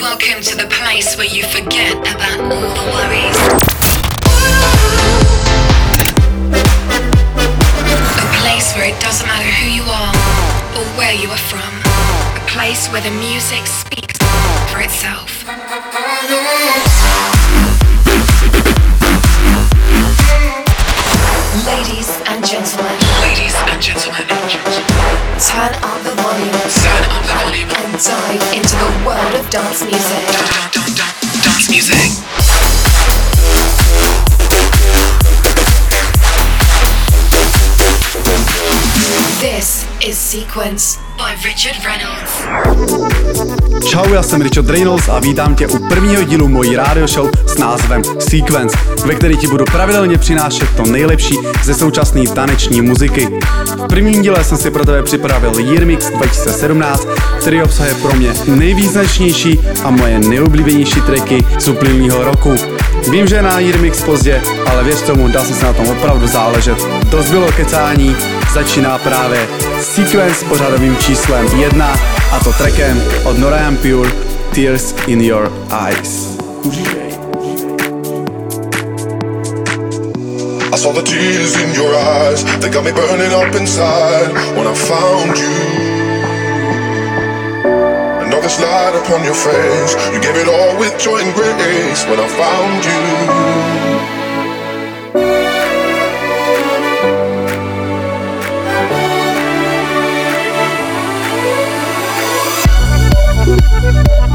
Welcome to the place where you forget about all the worries. A place where it doesn't matter who you are or where you are from. A place where the music speaks for itself. Ladies and gentlemen. Ladies and gentlemen. Turn up the volume. Dive into the world of dance music. Dance music. This is Sequence by Richard Reynolds. Čau, já jsem Richard Reynolds a vítám tě u prvního dílu mojí radio show s názvem Sequence, ve který ti budu pravidelně přinášet to nejlepší ze současné taneční muziky. V prvním díle jsem si pro tebe připravil Year Mix 2017, který obsahuje pro mě nejvýznačnější a moje nejoblíbenější tracky z uplynulého roku. Vím, že na Year Mix pozdě, ale věř tomu, dá se na tom opravdu záležet. Dost bylo kecání, začíná právě Sequence s pořadovým číslem 1 a to trackem od Nora Pure Tears in Your Eyes. I saw the tears in your eyes, they got me burning up inside when I found you. And all this light upon your face, you gave it all with joy and grace when I found you.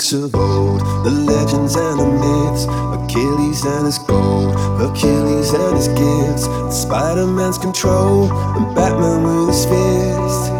Roots of old, the legends and the myths, Achilles and his gold, Achilles and his gifts, Spider Man's control, and Batman with his fist.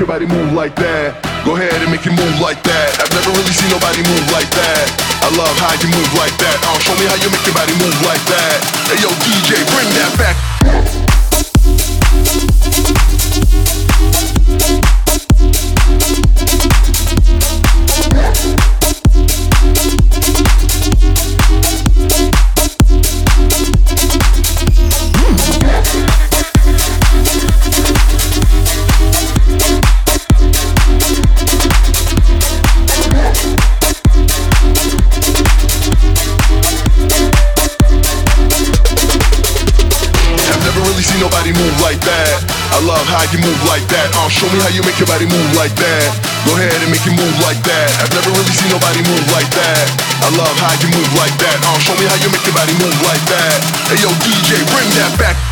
Everybody move like that. Show me how you make your body move like that. Go ahead and make you move like that. I've never really seen nobody move like that. I love how you move like that. Uh, show me how you make your body move like that. Hey yo, DJ, bring that back.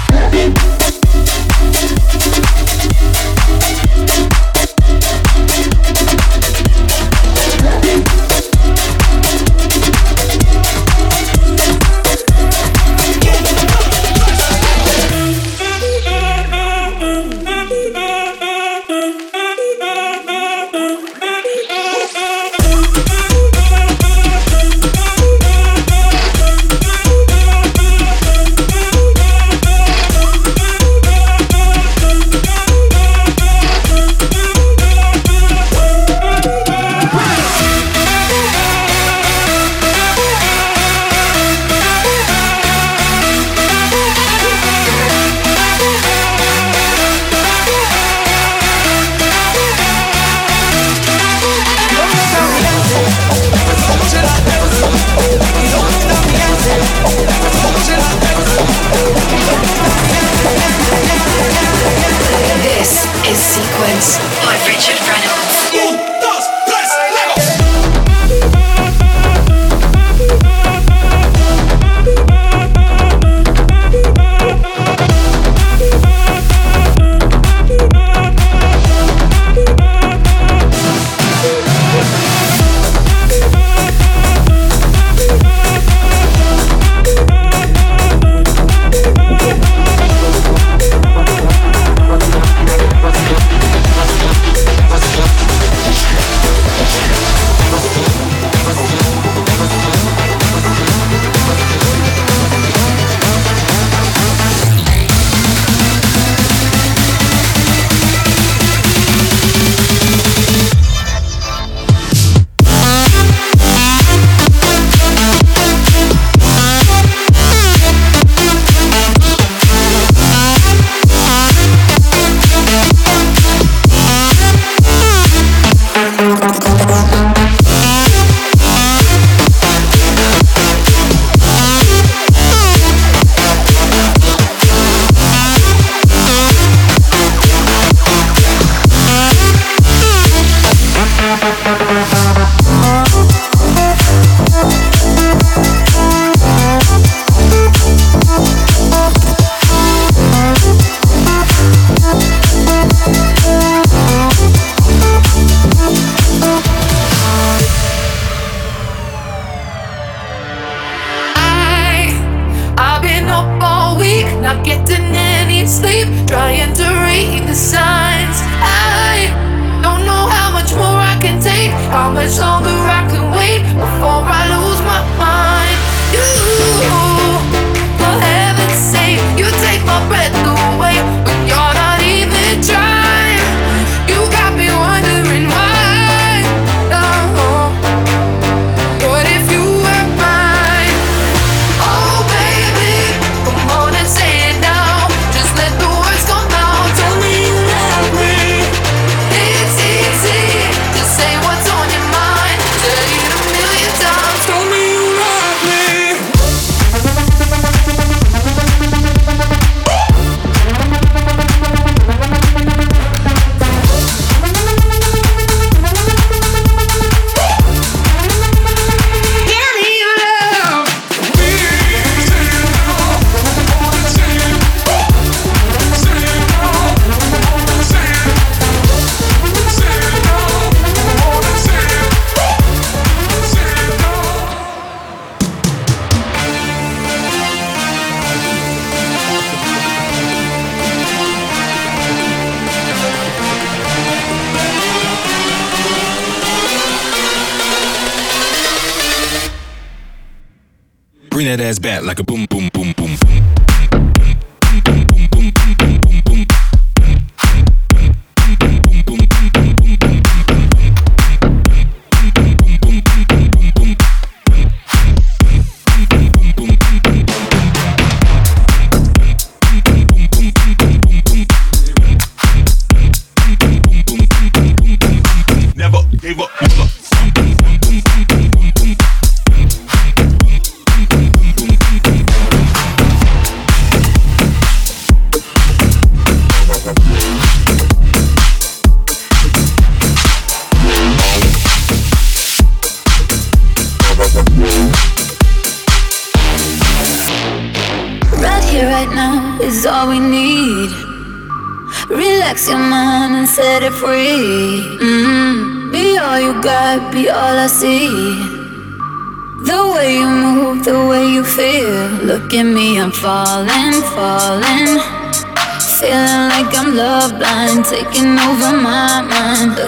That ass back like a boom, boom.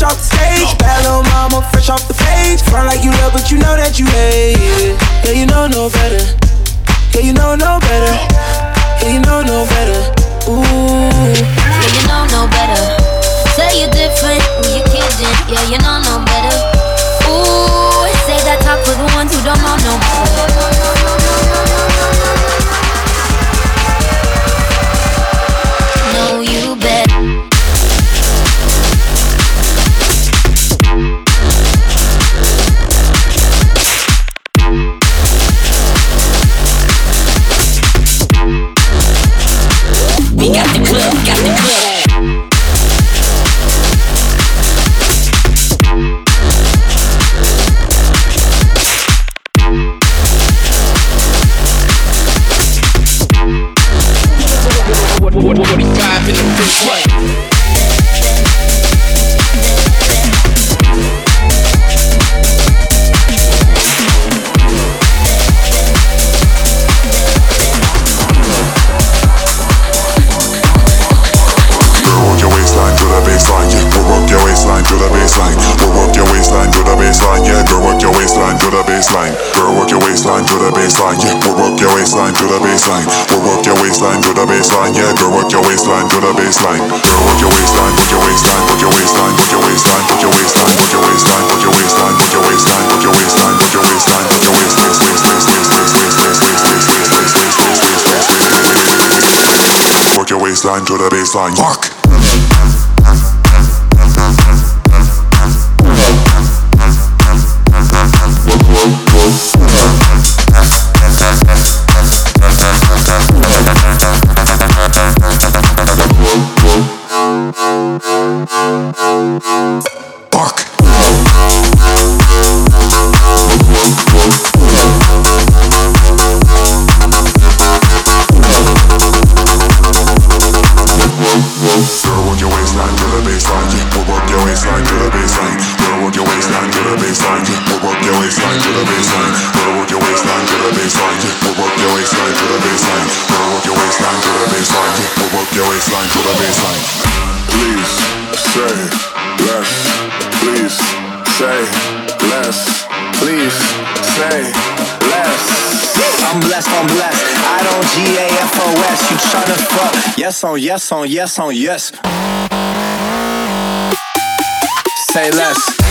shots. Stay I'm blessed, I'm blessed. I don't G A F O S. You tryna fuck? Yes on, yes on, yes on, yes. Say less.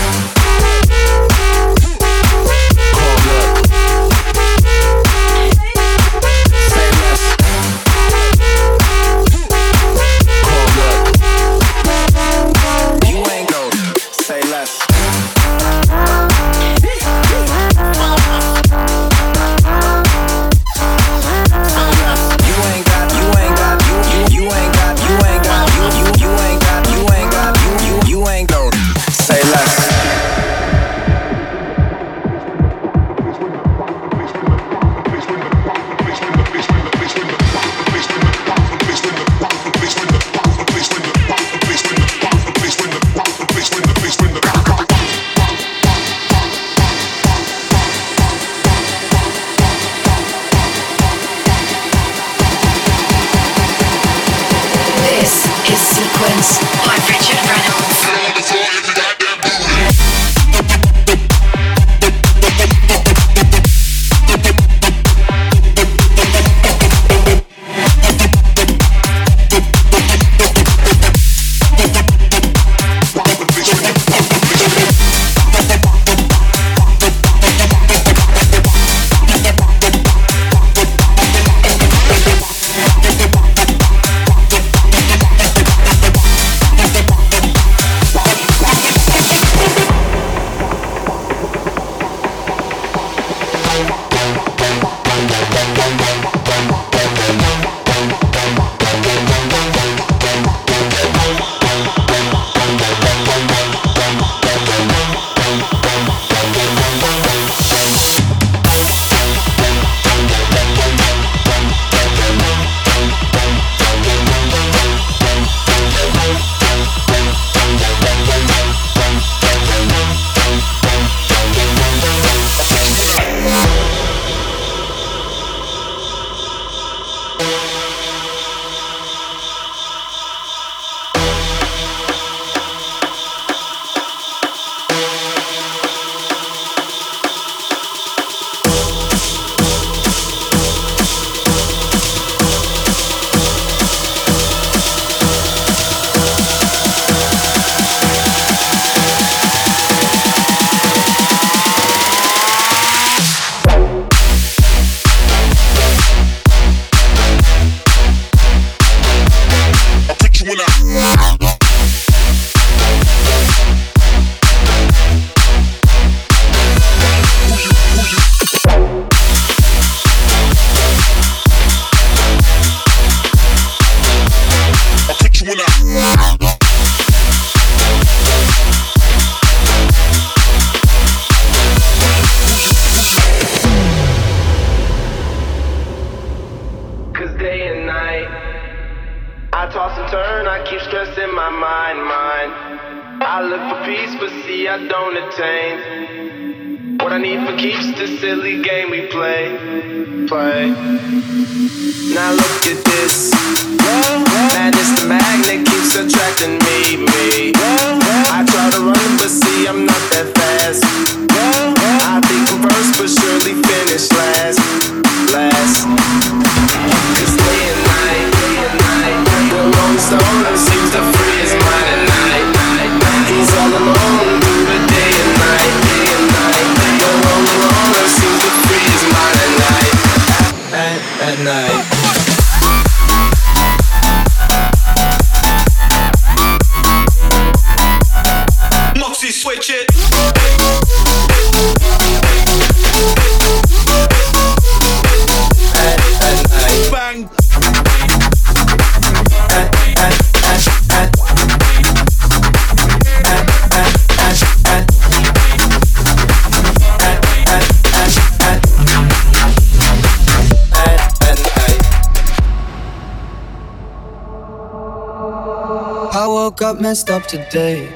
today.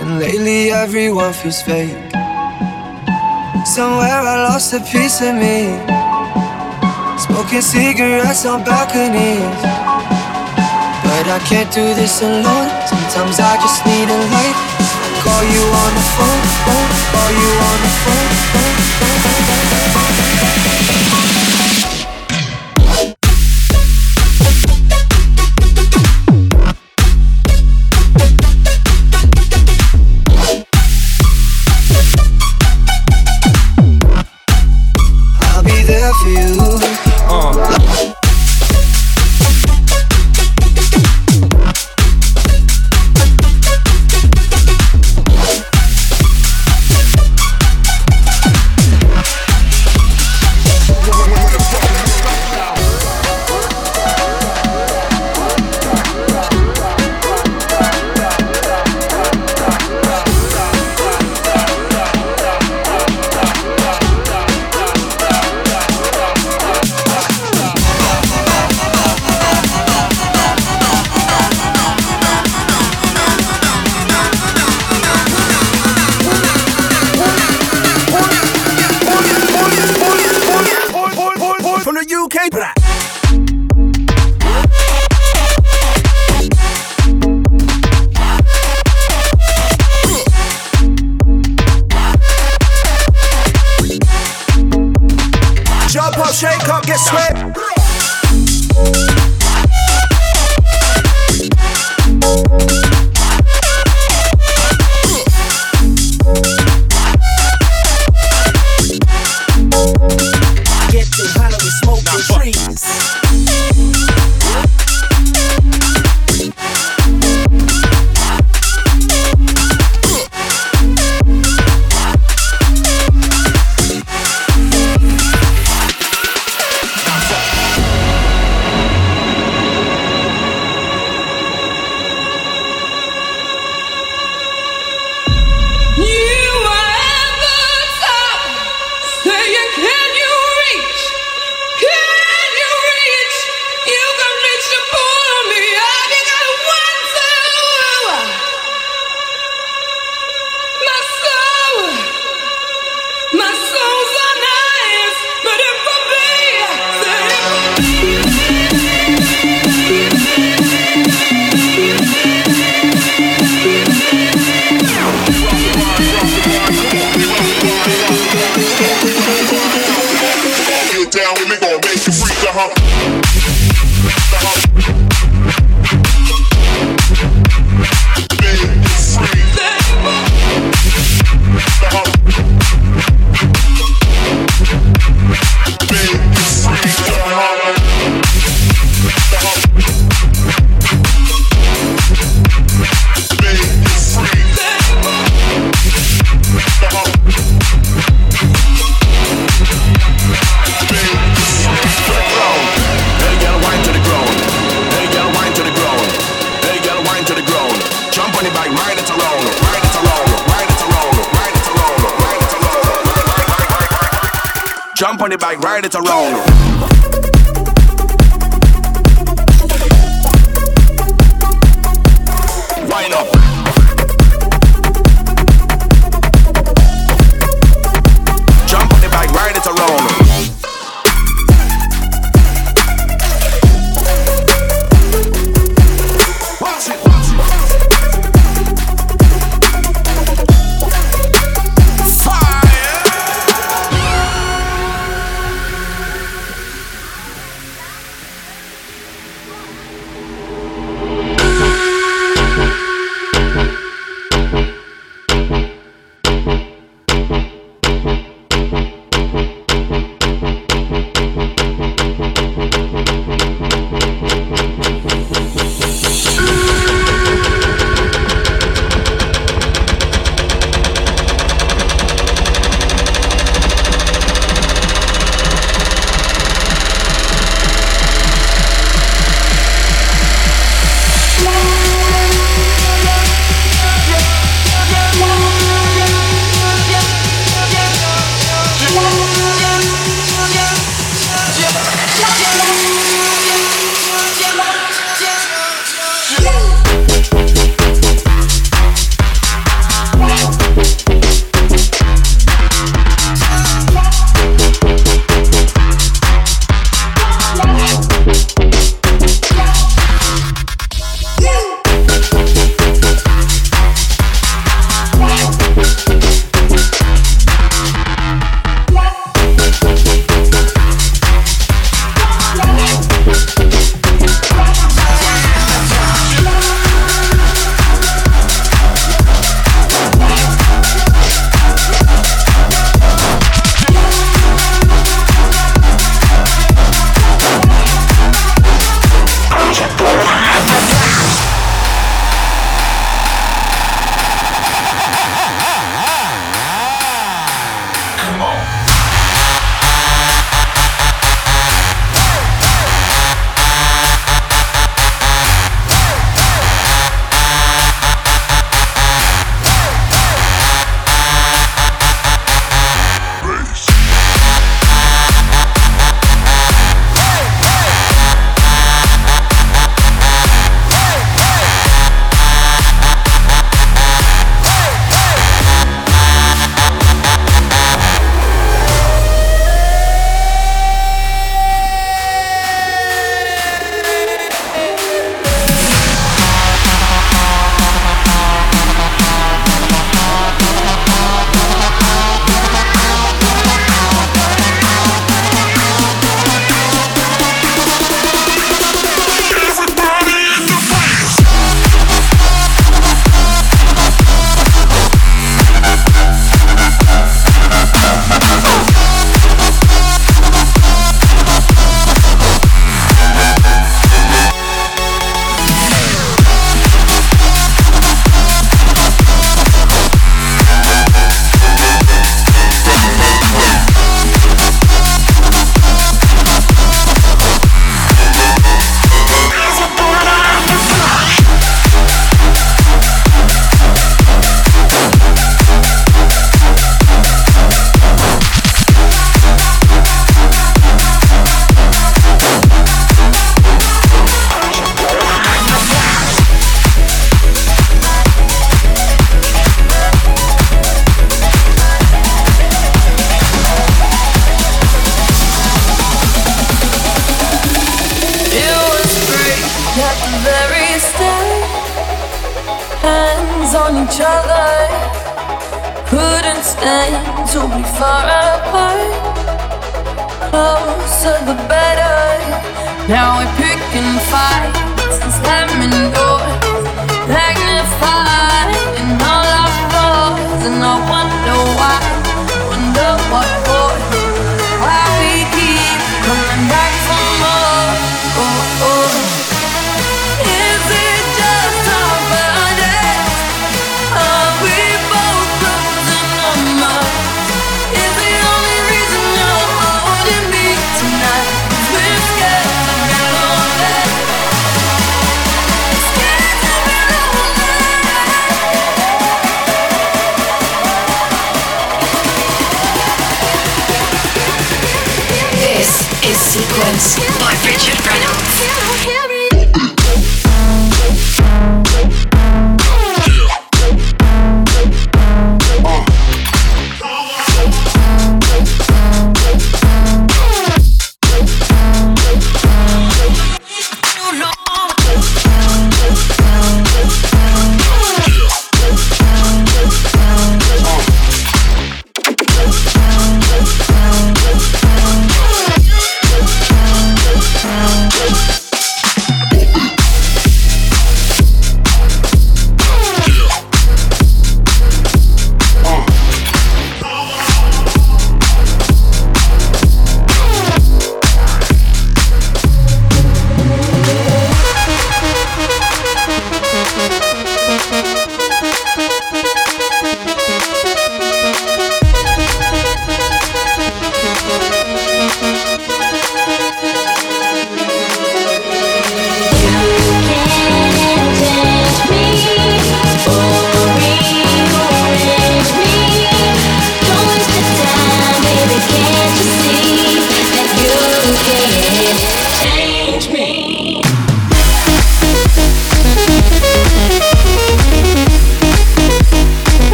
And lately, everyone feels fake. Somewhere I lost a piece of me. Smoking cigarettes on balconies. But I can't do this alone. Sometimes I just need a light. Call you on the phone, phone, call you on the phone.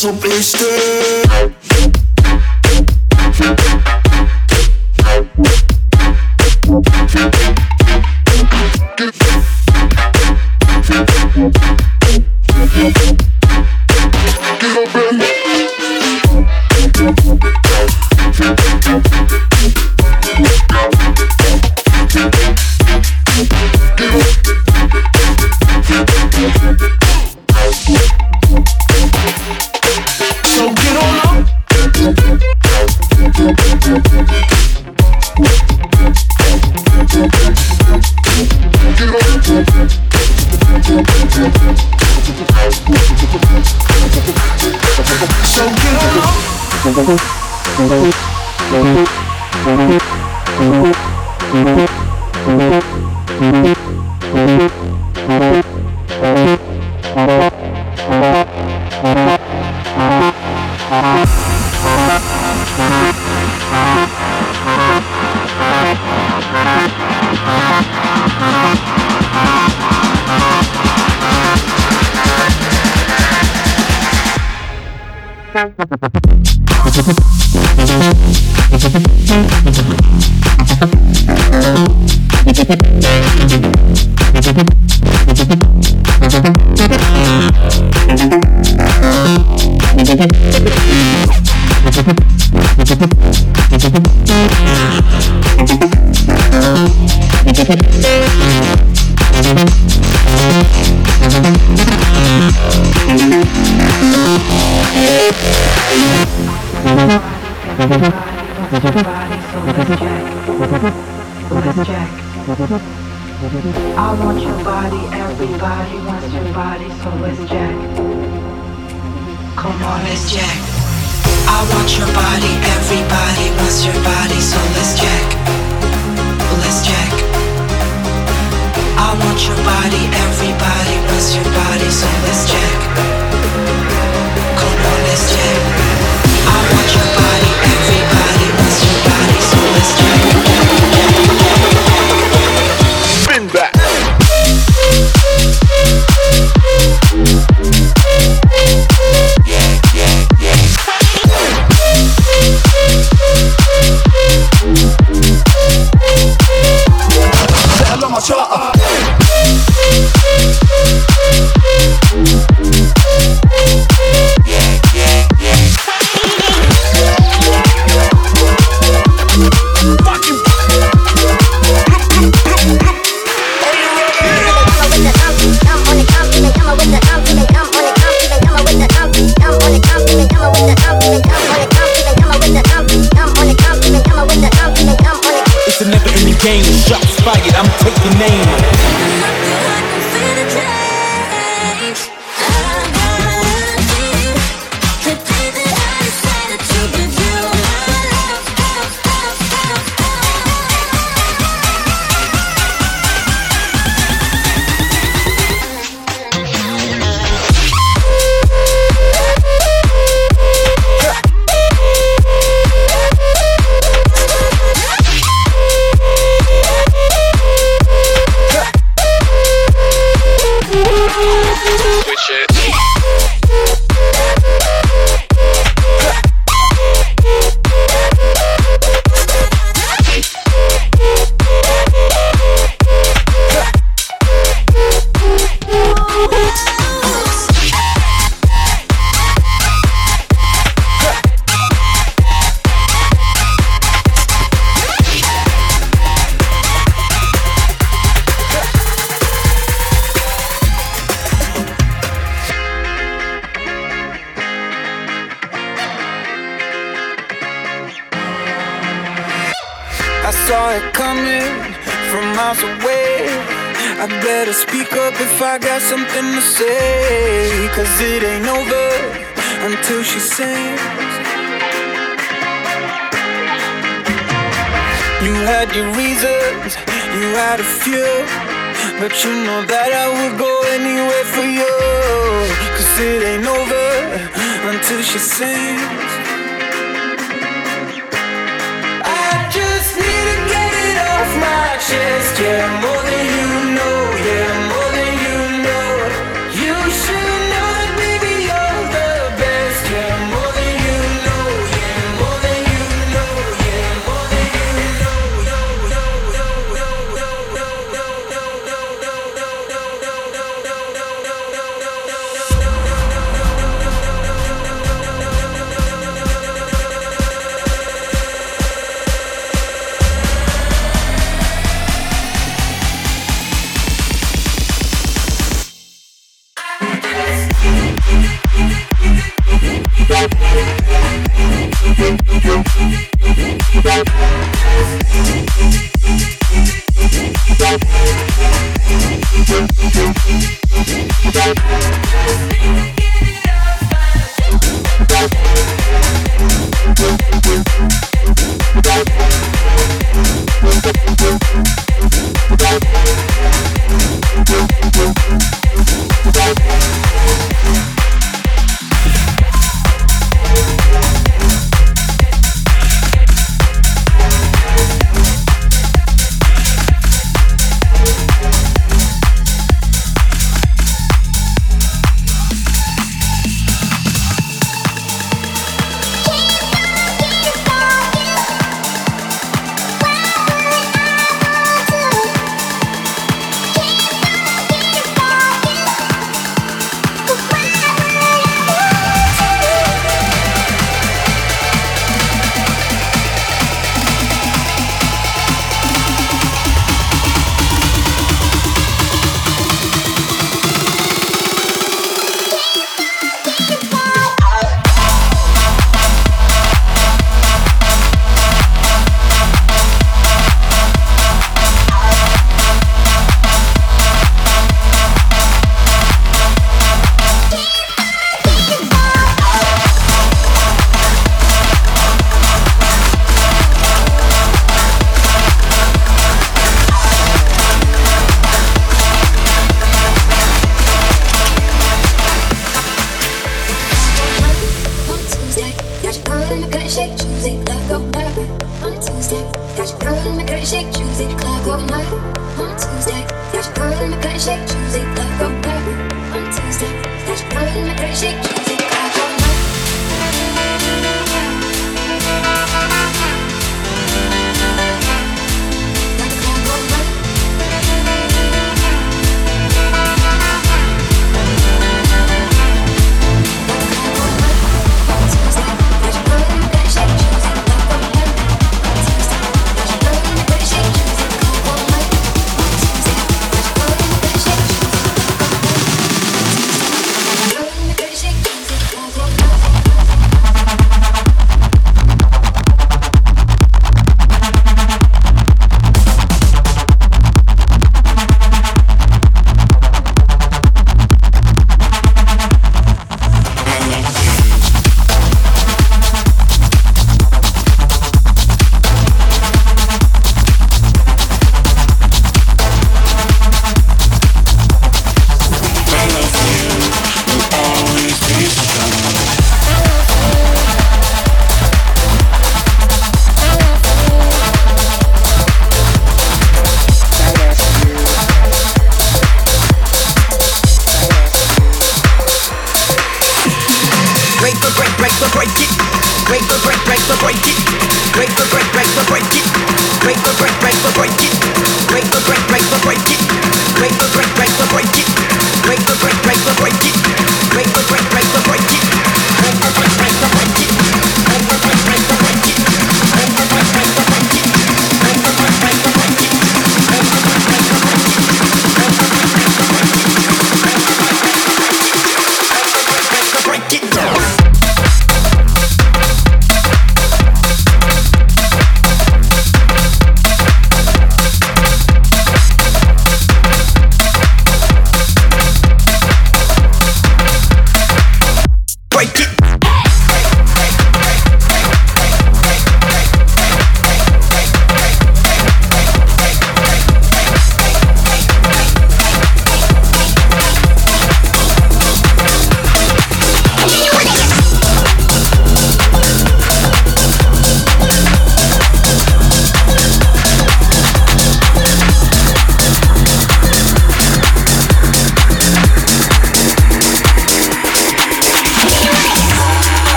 so blistered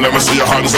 never see your heart is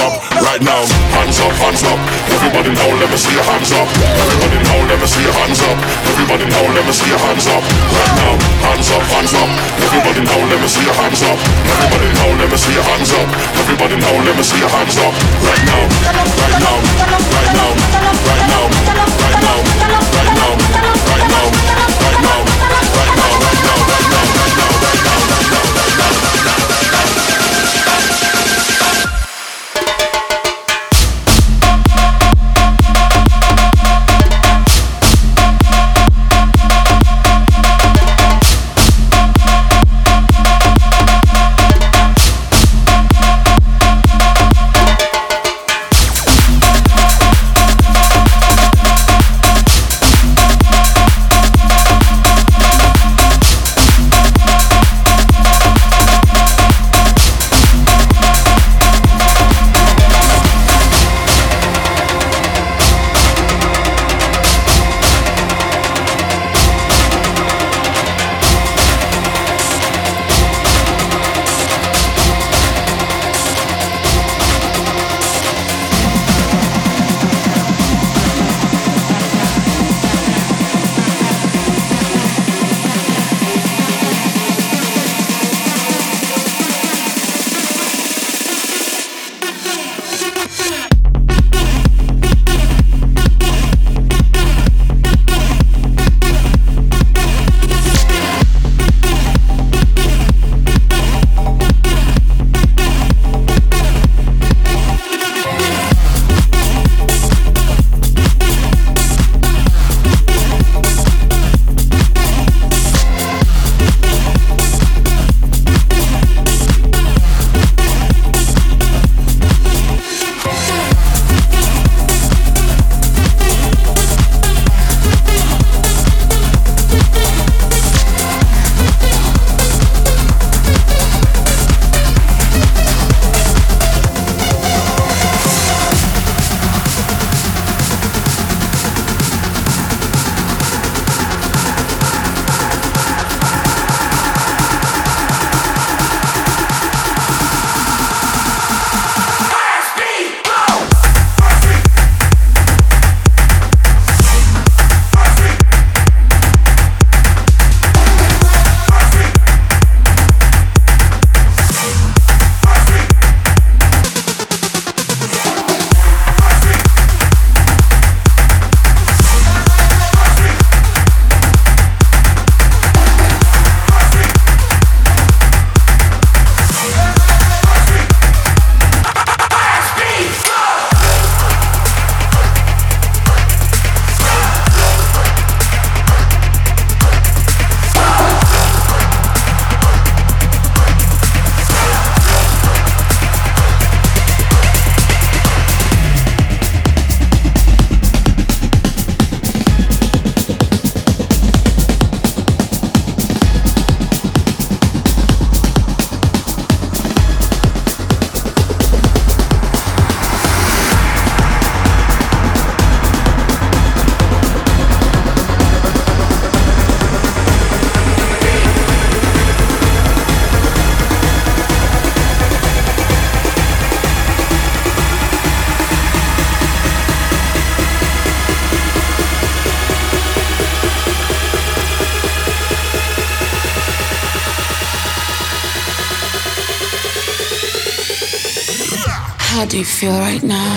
do you feel right now?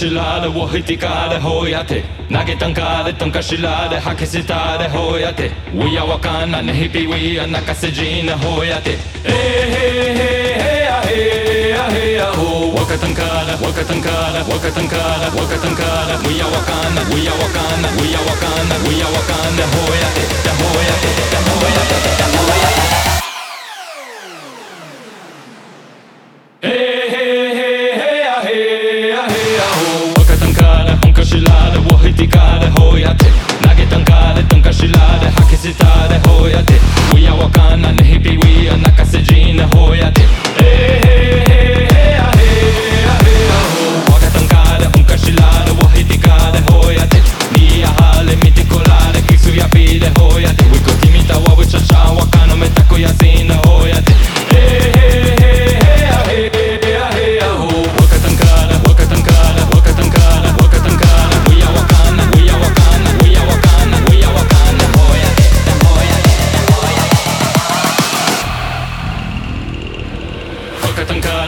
شلال وهتي كار هوياتي ناجي تنكار تنكا شلال حكي ستار هوياتي ويا وكان نهبي ويا نكسجين هوياتي إيه إيه إيه إيه إيه هو وكتنكار وكتنكار وكتنكار وكتنكار ويا وكان ويا وكان ويا وكان ويا وكان هوياتي هوياتي هوياتي هوياتي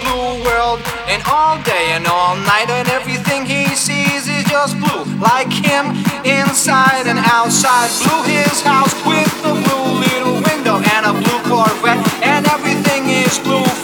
blue world. And all day and all night, and everything he sees is just blue. Like him, inside and outside. Blue his house with a blue little window and a blue Corvette. And everything is blue.